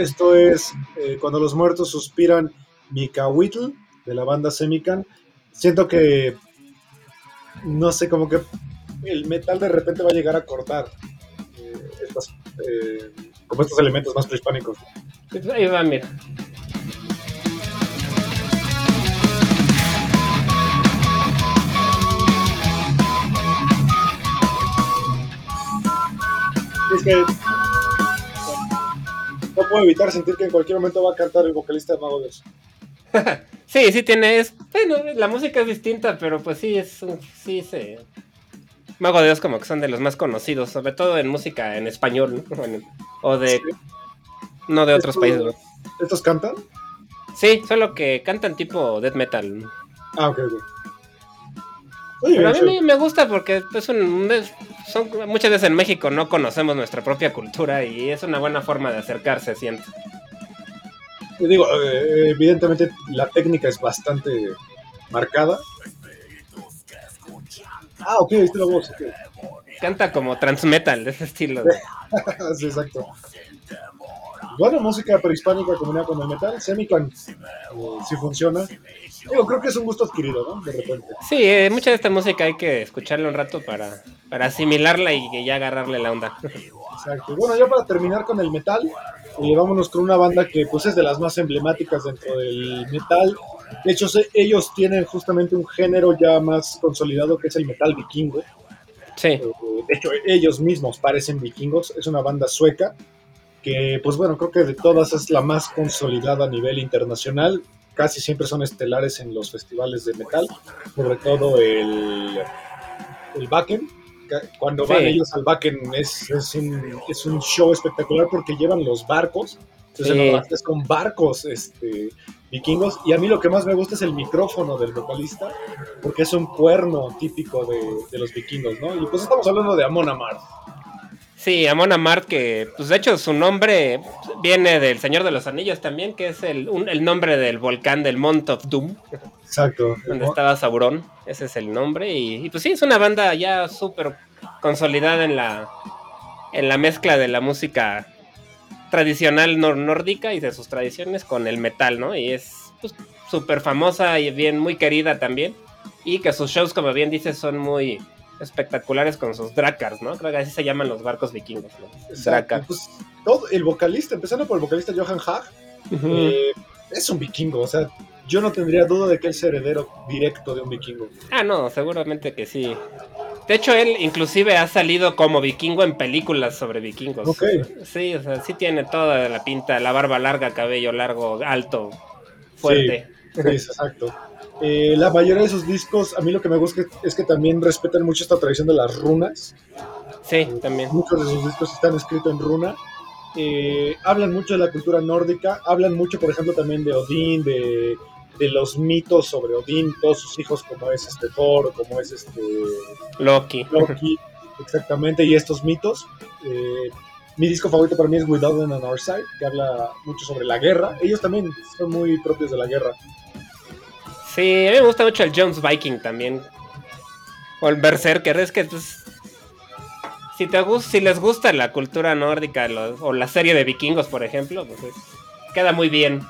Esto es eh, Cuando los muertos suspiran, Mikahuitl, de la banda Semican. Siento que, no sé, como que el metal de repente va a llegar a cortar eh, estas, eh, como estos elementos más prehispánicos. Ahí va, mira. Es que no puedo evitar sentir que en cualquier momento va a cantar el vocalista de Mago de Oz. Sí, sí tiene, es, bueno, la música es distinta, pero pues sí, es, un- sí, se... Mago de Dios como que son de los más conocidos, sobre todo en música en español, ¿no? Bueno, o de, no de otros países. ¿no? ¿Estos cantan? Sí, solo que cantan tipo death metal. Ah, ok, ok. Oye, Pero a mí me, gusta porque es un, es- son, muchas veces en México no conocemos nuestra propia cultura y es una buena forma de acercarse, siento. Digo, eh, evidentemente la técnica es bastante marcada. Ah, ok, está la voz. Canta como transmetal de ese estilo. de- sí, exacto. Bueno, música prehispánica combinada con el metal, Semican, eh, sí funciona. Digo, creo que es un gusto adquirido, ¿no? De repente. Sí, eh, mucha de esta música hay que escucharla un rato para, para asimilarla y ya agarrarle la onda. Exacto. Bueno, ya para terminar con el metal, eh, vámonos con una banda que pues es de las más emblemáticas dentro del metal. De hecho, ellos tienen justamente un género ya más consolidado que es el metal vikingo. Sí. Eh, De hecho, ellos mismos parecen vikingos. Es una banda sueca que, pues bueno, creo que de todas es la más consolidada a nivel internacional. Casi siempre son estelares en los festivales de metal, sobre todo el, el Wacken. Ca- Cuando van Sí. ellos al Wacken es, es, un, es un show espectacular porque llevan los barcos. Entonces, Sí. no, es con barcos este, vikingos. Y a mí lo que más me gusta es el micrófono del vocalista, porque es un cuerno típico de, de los vikingos, ¿no? Y pues estamos hablando de Amon Amarth. Sí, Amon Amarth, que pues de hecho su nombre viene del Señor de los Anillos también, que es el, un- el nombre del volcán del Mount of Doom, Exacto. donde estaba Sauron, ese es el nombre, y, y, pues sí, es una banda ya súper consolidada en la, en la mezcla de la música tradicional nor- nórdica y de sus tradiciones con el metal, ¿no? Y es pues, súper famosa y bien muy querida también, y que sus shows, como bien dices, son muy espectaculares con sus Drakars, ¿no? Creo que así se llaman los barcos vikingos, ¿no? Drakar. Pues, todo, el vocalista, empezando por el vocalista Johan Ujú. eh, es un vikingo. O sea, yo no tendría duda de que él es heredero directo de un vikingo. Ah, no, seguramente que sí. De hecho, él inclusive ha salido como vikingo en películas sobre vikingos. Ok. Sí, o sea, sí tiene toda la pinta, la barba larga, cabello largo, alto, fuerte. Sí, exacto. Eh, la mayoría de sus discos, a mí lo que me gusta es que también respetan mucho esta tradición de las runas. Sí, también. Muchos de sus discos están escritos en runa. Eh, hablan mucho de la cultura nórdica, hablan mucho, por ejemplo, también de Odín, de, de los mitos sobre Odín, todos sus hijos, como es este Thor, como es este Loki. Loki, exactamente, y estos mitos. Eh, mi disco favorito para mí es Without Them on Our Side, que habla mucho sobre la guerra. Ellos también son muy propios de la guerra. Sí, a mí me gusta mucho el Jones Viking también. O el Berserker, es que pues, si te si les gusta la cultura nórdica los- o la serie de vikingos, por ejemplo, pues es- queda muy bien.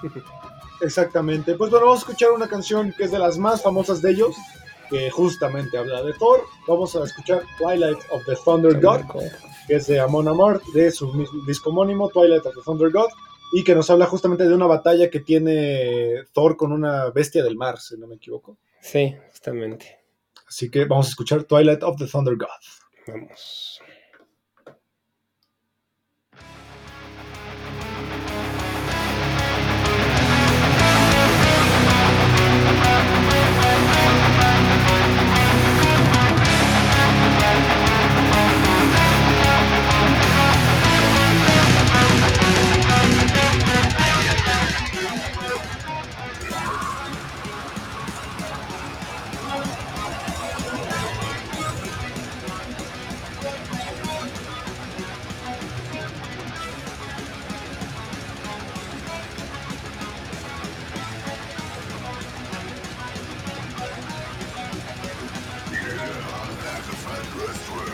Exactamente. Pues bueno, vamos a escuchar una canción que es de las más famosas de ellos, que justamente habla de Thor. Vamos a escuchar Twilight of the Thunder God, que es de Amon Amarth, de su mismo disco homónimo, Twilight of the Thunder God, y que nos habla justamente de una batalla que tiene Thor con una bestia del mar, si no me equivoco. Sí, justamente. Así que vamos a escuchar Twilight of the Thunder God. Vamos. Destroy!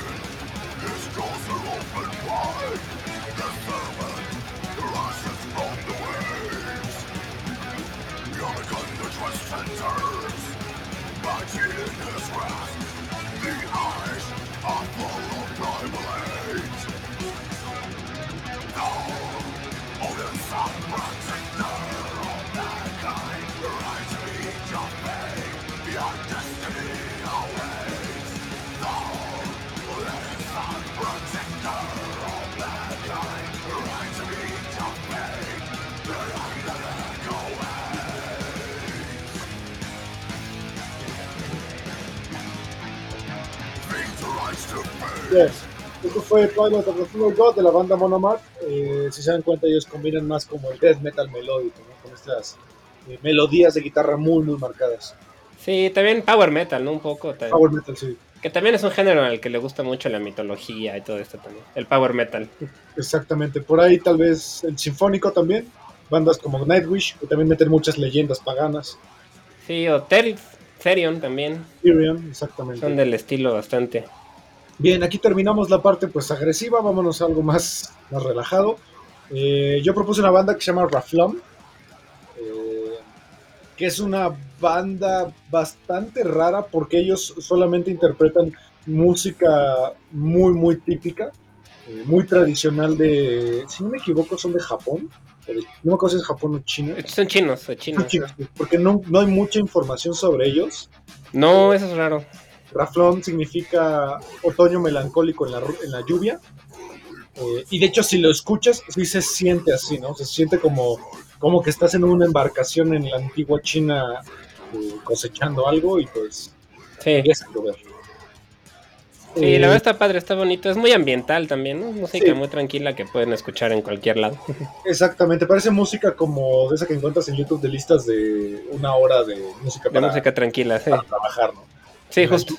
Yes. Esto fue Twilight of the Thunder God de la banda Mon Amarth. Eh, si se dan cuenta, ellos combinan más como el death metal melódico, ¿no? con estas eh, melodías de guitarra muy, muy marcadas. Sí, también power metal, ¿no? Un poco. también. Power metal, sí. Que también es un género al que le gusta mucho la mitología y todo esto también. El power metal. Exactamente. Por ahí tal vez el sinfónico también. Bandas como Nightwish, que también meten muchas leyendas paganas. Sí, o Therion también. Tyrion, exactamente. Son del estilo bastante. Bien, aquí terminamos la parte pues agresiva, vámonos a algo más, más relajado. Eh, yo propuse una banda que se llama Raflum, eh, que es una banda bastante rara porque ellos solamente interpretan música muy, muy típica. eh, muy tradicional de, si no me equivoco, son de Japón. de- no me acuerdo si es Japón o China. Son chinos, son chinos. Chinos, Porque no, no hay mucha información sobre ellos. No, eso es raro. Raflón significa otoño melancólico en la, en la lluvia. Eh, y de hecho, si lo escuchas, sí se siente así, ¿no? Se siente como, como que estás en una embarcación en la antigua China eh, cosechando algo y pues Sí. empieza a llover. Sí, Eh, la verdad está padre, está bonito. Es muy ambiental también, ¿no? Música Sí. muy tranquila que pueden escuchar en cualquier lado. Exactamente, parece música como de esa que encuentras en YouTube de listas de una hora de música De para, música tranquila, sí. para trabajar, ¿no? Sí, justo.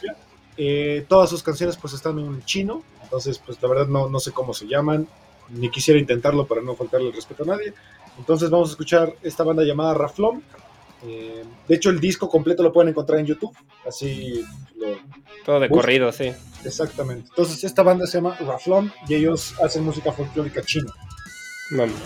Eh, todas sus canciones pues están en chino, entonces pues la verdad no, no sé cómo se llaman, ni quisiera intentarlo para no faltarle el respeto a nadie. Entonces vamos a escuchar esta banda llamada Raflom. Eh, de hecho el disco completo lo pueden encontrar en YouTube, así lo, Todo de corrido, sí. exactamente. Entonces esta banda se llama Raflom y ellos hacen música folclórica china. Vamos.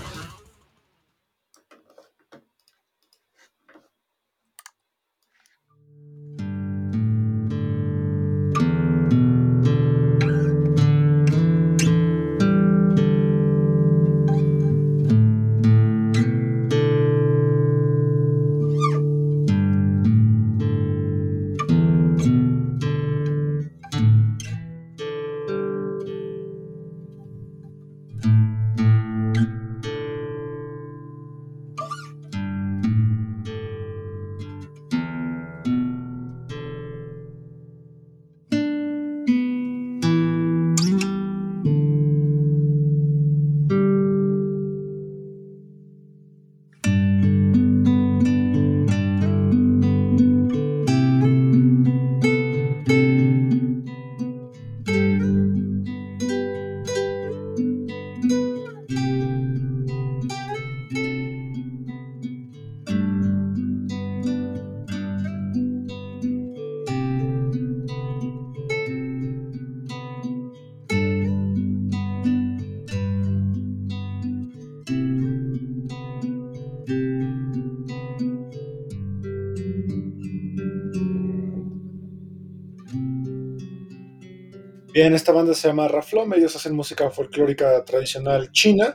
Bien, esta banda se llama Raflom, ellos hacen música folclórica tradicional china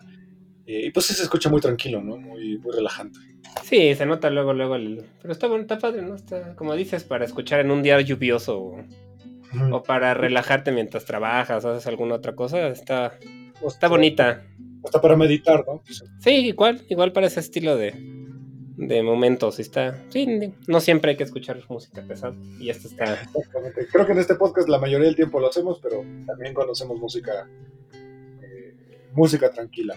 eh, y pues sí se escucha muy tranquilo, ¿no? Muy, muy relajante. Sí, se nota luego, luego el... Pero está bueno, está padre, ¿no? Está, como dices, para escuchar en un día lluvioso o, para relajarte mientras trabajas o haces alguna otra cosa. Está, O está bonita. Hasta para meditar, ¿no? Sí, igual, igual para ese estilo de, de momentos. Está, sí, no siempre hay que escuchar música pesada. Y esto está... Exactamente. Creo que en este podcast la mayoría del tiempo lo hacemos, pero también conocemos música, eh, música tranquila.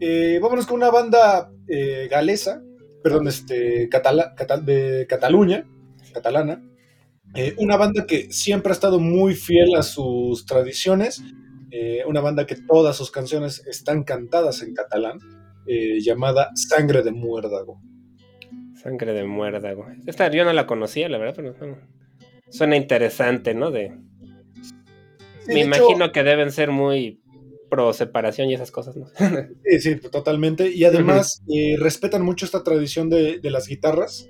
Eh, vámonos con una banda eh, galesa, perdón, este, catala- catal- de Cataluña, catalana. Una banda que siempre ha estado muy fiel a sus tradiciones. una banda que todas sus canciones están cantadas en catalán, llamada Sangre de Muérdago. Sangre de muérdago. Esta yo no la conocía, la verdad, pero bueno, suena interesante, ¿no? De, Sí, me de hecho- imagino que deben ser muy pro separación y esas cosas, ¿no? Sí, sí, totalmente. Y además eh, respetan mucho esta tradición de, de las guitarras.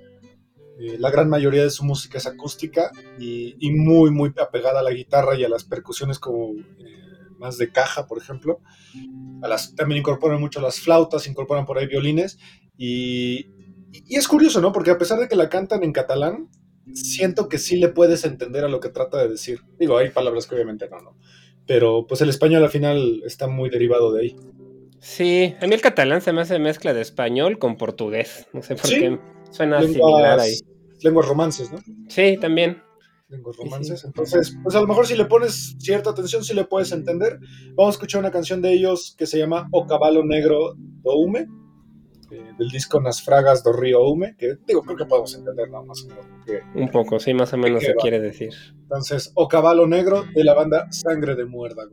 Eh, la gran mayoría de su música es acústica y, y muy, muy apegada a la guitarra y a las percusiones como eh, más de caja, por ejemplo. A las, también incorporan mucho las flautas, incorporan por ahí violines. Y, y es curioso, ¿no? Porque a pesar de que la cantan en catalán, siento que sí le puedes entender a lo que trata de decir. Digo, hay palabras que obviamente no, ¿no? Pero pues el español al final está muy derivado de ahí. Sí, a mí el catalán se me hace mezcla de español con portugués. No sé por Sí. qué suena similar ahí. lenguas, lenguas romances, ¿no? Sí, también. Lenguas Sí, romances. sí. Entonces, pues a lo mejor si le pones cierta atención, sí le puedes entender. Vamos a escuchar una canción de ellos que se llama O Caballo Negro do Hume, eh, del disco Nas Fragas do Río Ume, que digo, creo que podemos entenderla más o menos. Un poco, sí, más o menos se quiere decir. Entonces, O Caballo Negro de la banda Sangre de Muérdago.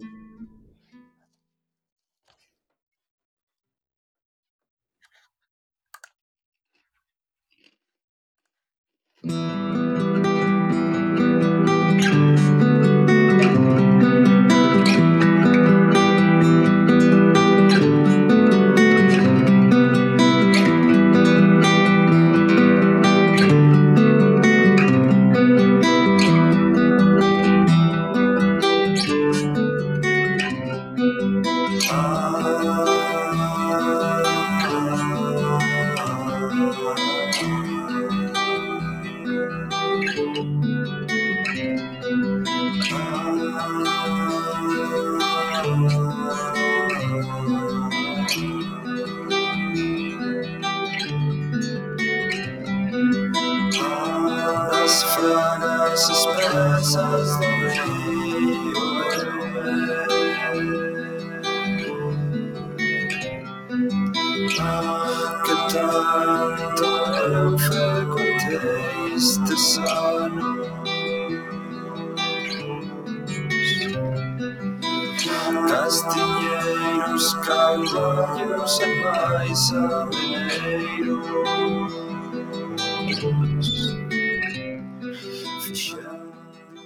Mm.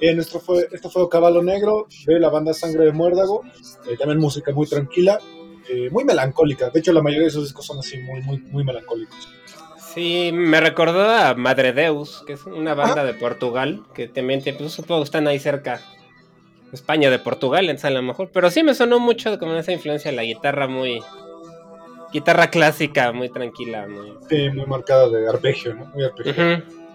Bien, esto fue, esto fue Caballo Negro de la banda Sangre de Muérdago. Eh, también música muy tranquila, eh, muy melancólica. De hecho, la mayoría de sus discos son así, muy, muy, muy melancólicos. Sí, me recordó a Madre Deus, que es una banda de Portugal, que también te, pues, supongo que están ahí cerca. España de Portugal, en a lo mejor. Pero sí me sonó mucho como esa influencia la guitarra muy. Guitarra clásica, muy tranquila. Muy, Sí, muy marcada de arpegio, ¿no? Muy arpegio. Ujú.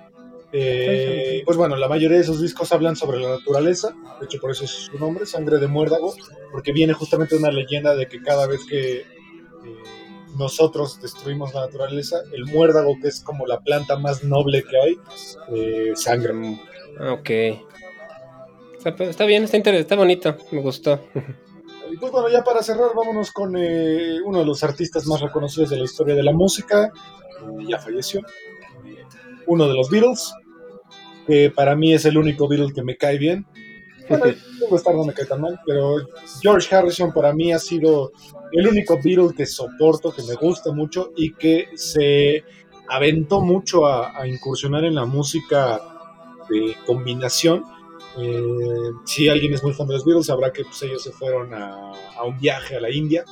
Eh, pues bueno, la mayoría de sus discos hablan sobre la naturaleza, de hecho por eso es su nombre, Sangre de Muérdago, porque viene justamente una leyenda de que cada vez que eh, nosotros destruimos la naturaleza, el muérdago, que es como la planta más noble que hay, eh, sangra. Ok. Está, está bien, está interesante, está bonito, me gustó. Y pues bueno, ya para cerrar, vámonos con eh, uno de los artistas más reconocidos de la historia de la música, eh, ya falleció, uno de los Beatles, que para mí es el único Beatle que me cae bien. Bueno, Ringo Starr no me cae tan mal, pero George Harrison para mí ha sido el único Beatle que soporto, que me gusta mucho y que se aventó mucho a, a incursionar en la música de combinación. Eh, si alguien es muy fan de los Beatles, sabrá que pues, ellos se fueron a, a un viaje a la India,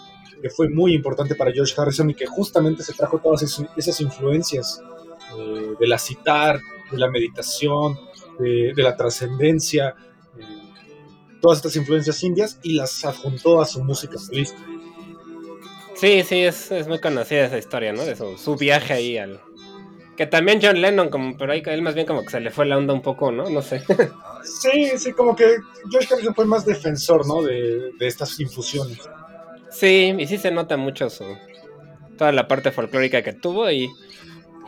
que fue muy importante para George Harrison y que justamente se trajo todas esas, esas influencias eh, de la citar, de la meditación, de, de la trascendencia, eh, todas estas influencias indias y las adjuntó a su música solista. Sí, sí, es, es muy conocida esa historia, ¿no? De su, su viaje ahí al. Que también John Lennon, como, pero ahí él más bien como que se le fue la onda un poco, ¿no? No sé. Sí, sí, como que George Harrison fue más defensor, ¿no? De, de estas infusiones. Sí, y sí se nota mucho su. Toda la parte folclórica que tuvo y.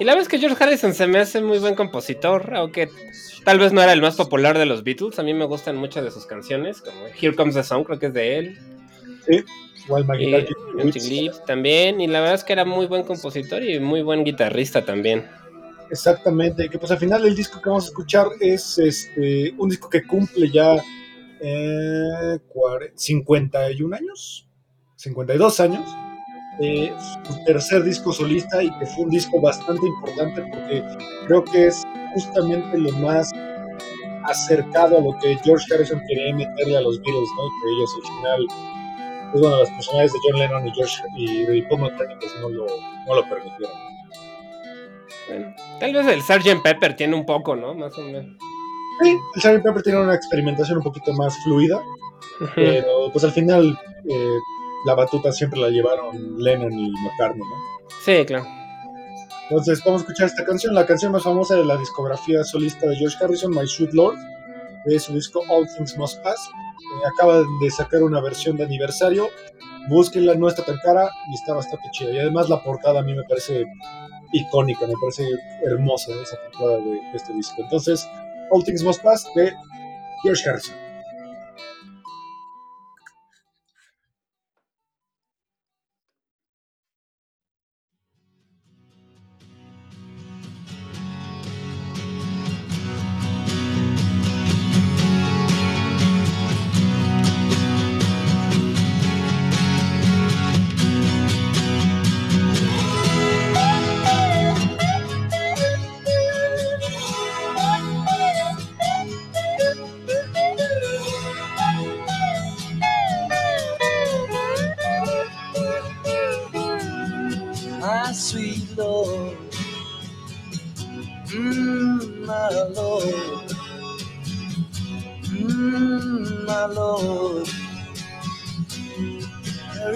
Y la verdad es que George Harrison se me hace muy buen compositor, aunque tal vez no era el más popular de los Beatles. A mí me gustan muchas de sus canciones, como Here Comes the Song, creo que es de él. Sí, igual Y también. Y la verdad es que era muy buen compositor y muy buen guitarrista también. Exactamente, que pues al final el disco que vamos a escuchar es este un disco que cumple ya eh, cuare- 51 años, 52 años, eh, su tercer disco solista y que fue un disco bastante importante porque creo que es justamente lo más acercado a lo que George Harrison quería meterle a los Beatles, ¿no? Y que ellos al final, pues bueno, las personalidades de John Lennon y George y de Paul McCartney pues no lo, no lo permitieron. Bueno, tal vez el Sgt. Pepper tiene un poco, ¿no? Más o menos. Sí, el Sgt. Pepper tiene una experimentación un poquito más fluida, pero pues al final eh, la batuta siempre la llevaron Lennon y McCartney, ¿no? Sí, claro. Entonces vamos a escuchar esta canción, la canción más famosa de la discografía solista de George Harrison, My Sweet Lord, de su disco All Things Must Pass. Eh, acaba de sacar una versión de aniversario, búsquenla, no está tan cara y está bastante chida. Y además la portada a mí me parece icónica, me parece hermosa esa portada de, de este disco. Entonces, All Things Must Pass de George Harrison.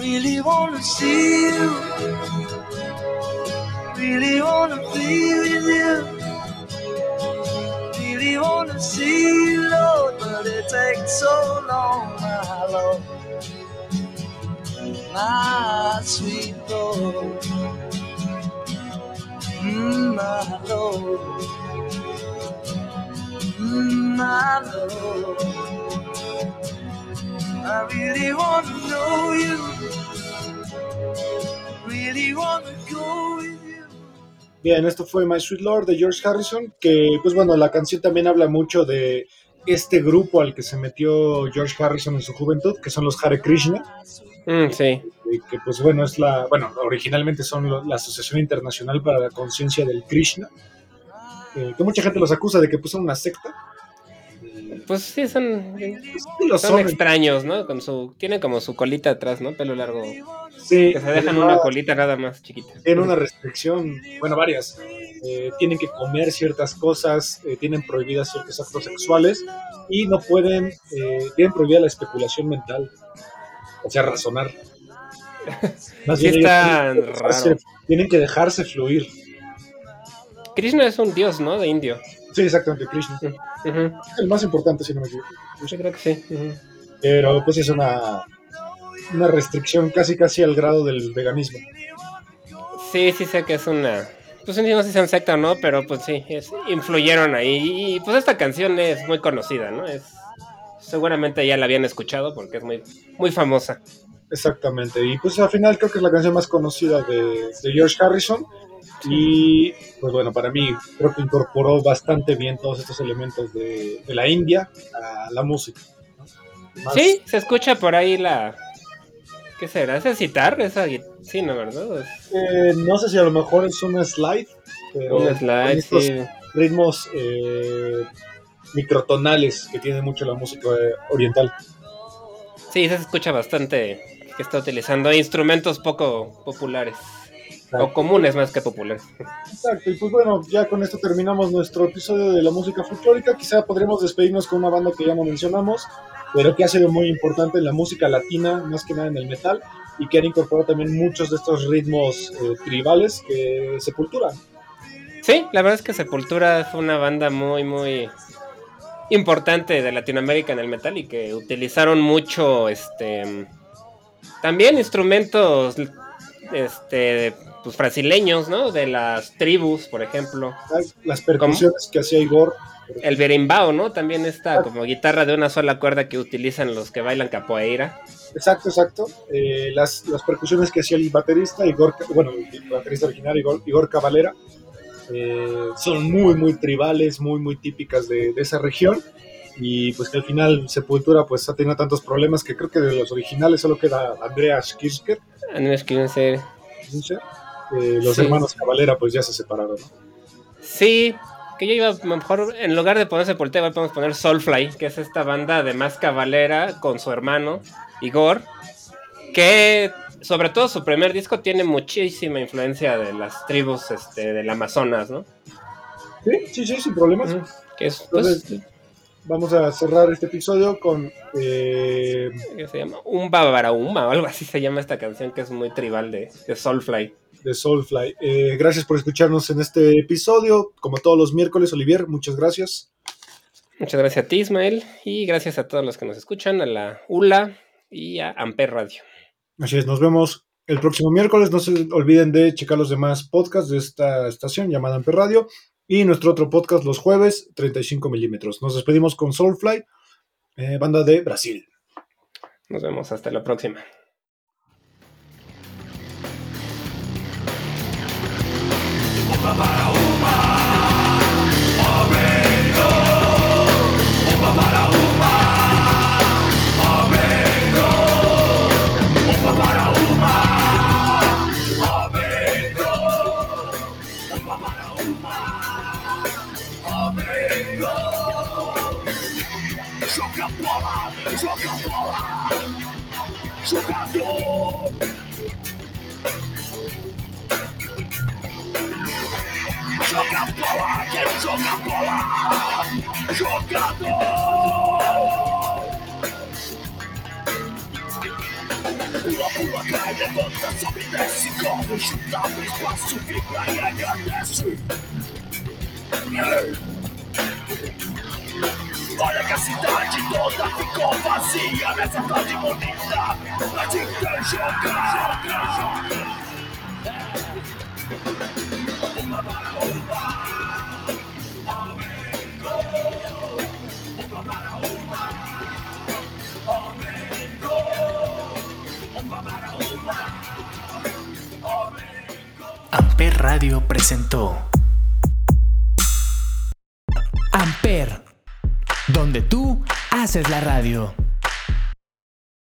Really wanna see you. Really wanna be with you. Really wanna see you, Lord, but it takes so long, my Lord. My sweet Lord. Mm, my Lord. my love. I really want to know you. Really want to go with you. Bien, esto fue My Sweet Lord de George Harrison, que pues bueno, la canción también habla mucho de este grupo al que se metió George Harrison en su juventud, que son los Hare Krishna, Mm, sí. que pues bueno, es la, bueno, originalmente son lo- la Asociación Internacional para la Conciencia del Krishna, eh, que mucha gente los acusa de que pues son una secta. Pues sí, son, son extraños, ¿no? Con su, tienen como su colita atrás, ¿no? Pelo largo. sí, Que se dejan una colita nada más chiquita. tienen una restricción, bueno, varias. Eh, tienen que comer ciertas cosas, eh, tienen prohibidas ciertos actos sexuales y no pueden, eh, tienen prohibida la especulación mental, o sea, razonar. Más Sí bien, está ellos tienen que dejarse- raro. tienen que dejarse fluir. Krishna es un dios, ¿no? De indio. Sí, exactamente, Krishna. El más importante, si no me equivoco. Yo creo que sí. Pero pues es una, una restricción casi casi al grado del veganismo. Sí, sí sé que es una... Pues no sé si es secta o no, pero pues sí, es- influyeron ahí. Y pues esta canción es muy conocida, ¿no? Es Seguramente ya la habían escuchado porque es muy, muy famosa. Exactamente. Y pues al final creo que es la canción más conocida de, de George Harrison. Y pues bueno, para mí creo que incorporó bastante bien todos estos elementos de, de la India a la música. Sí, se escucha por ahí la... ¿Qué será? ¿Es el citar? Esa... Sí, ¿no? ¿Verdad? Eh, no sé si a lo mejor es una slide, pero un slide, estos sí. ritmos eh, microtonales que tiene mucho la música eh, oriental. Sí, se escucha bastante que está utilizando instrumentos poco populares. O comunes más que populares. Exacto, y pues bueno, ya con esto terminamos nuestro episodio de la música folclórica. Quizá podremos despedirnos con una banda que ya no mencionamos, pero que ha sido muy importante en la música latina, más que nada en el metal, y que han incorporado también muchos de estos ritmos eh, tribales que Sepultura. Sí, la verdad es que Sepultura fue una banda muy, muy importante de Latinoamérica en el metal y que utilizaron mucho, este, también instrumentos, este, pues brasileños, ¿no? De las tribus, por ejemplo. Las percusiones que hacía Igor. El berimbau, ¿no? También está como guitarra de una sola cuerda que utilizan los que bailan capoeira. Exacto, exacto. Eh, las, las percusiones que hacía el baterista, Igor, bueno, el baterista original, Igor, Igor Cavalera, eh, son muy, muy tribales, muy, muy típicas de, de, esa región. Y pues que al final Sepultura pues ha tenido tantos problemas que creo que de los originales solo queda Andreas Kirchner. Andreas Kirchner. Eh, los sí. hermanos Cavalera pues ya se separaron. ¿no? Sí, que yo iba mejor, en lugar de poner Sepultura, podemos poner Soulfly, que es esta banda de más cabalera con su hermano, Igor, que sobre todo su primer disco tiene muchísima influencia de las tribus este, del Amazonas, ¿no? Sí, sí, sí, sin problemas. Uh -huh. que es, pues, Entonces, vamos a cerrar este episodio con... Eh... ¿Qué se llama? Un Babarauma o algo así se llama esta canción que es muy tribal de, de Soulfly de Soulfly. Eh, gracias por escucharnos en este episodio. Como todos los miércoles, Olivier, muchas gracias. Muchas gracias a ti, Ismael. Y gracias a todos los que nos escuchan, a la ULA y a Amper Radio. Así es, nos vemos el próximo miércoles. No se olviden de checar los demás podcasts de esta estación llamada Amper Radio. Y nuestro otro podcast los jueves, 35 milímetros. Nos despedimos con Soulfly, eh, banda de Brasil. Nos vemos hasta la próxima. Bye-bye. Jogar bola. Jogador. Pula, pula, cai, levanta, sobe, desce, corre, chuta, abre espaço, vibra e agradece. Olha que a cidade toda ficou vazia nessa tarde bonita. A gente joga, joga, joga. Uma Amper Radio presentó Amper, donde tú haces la radio.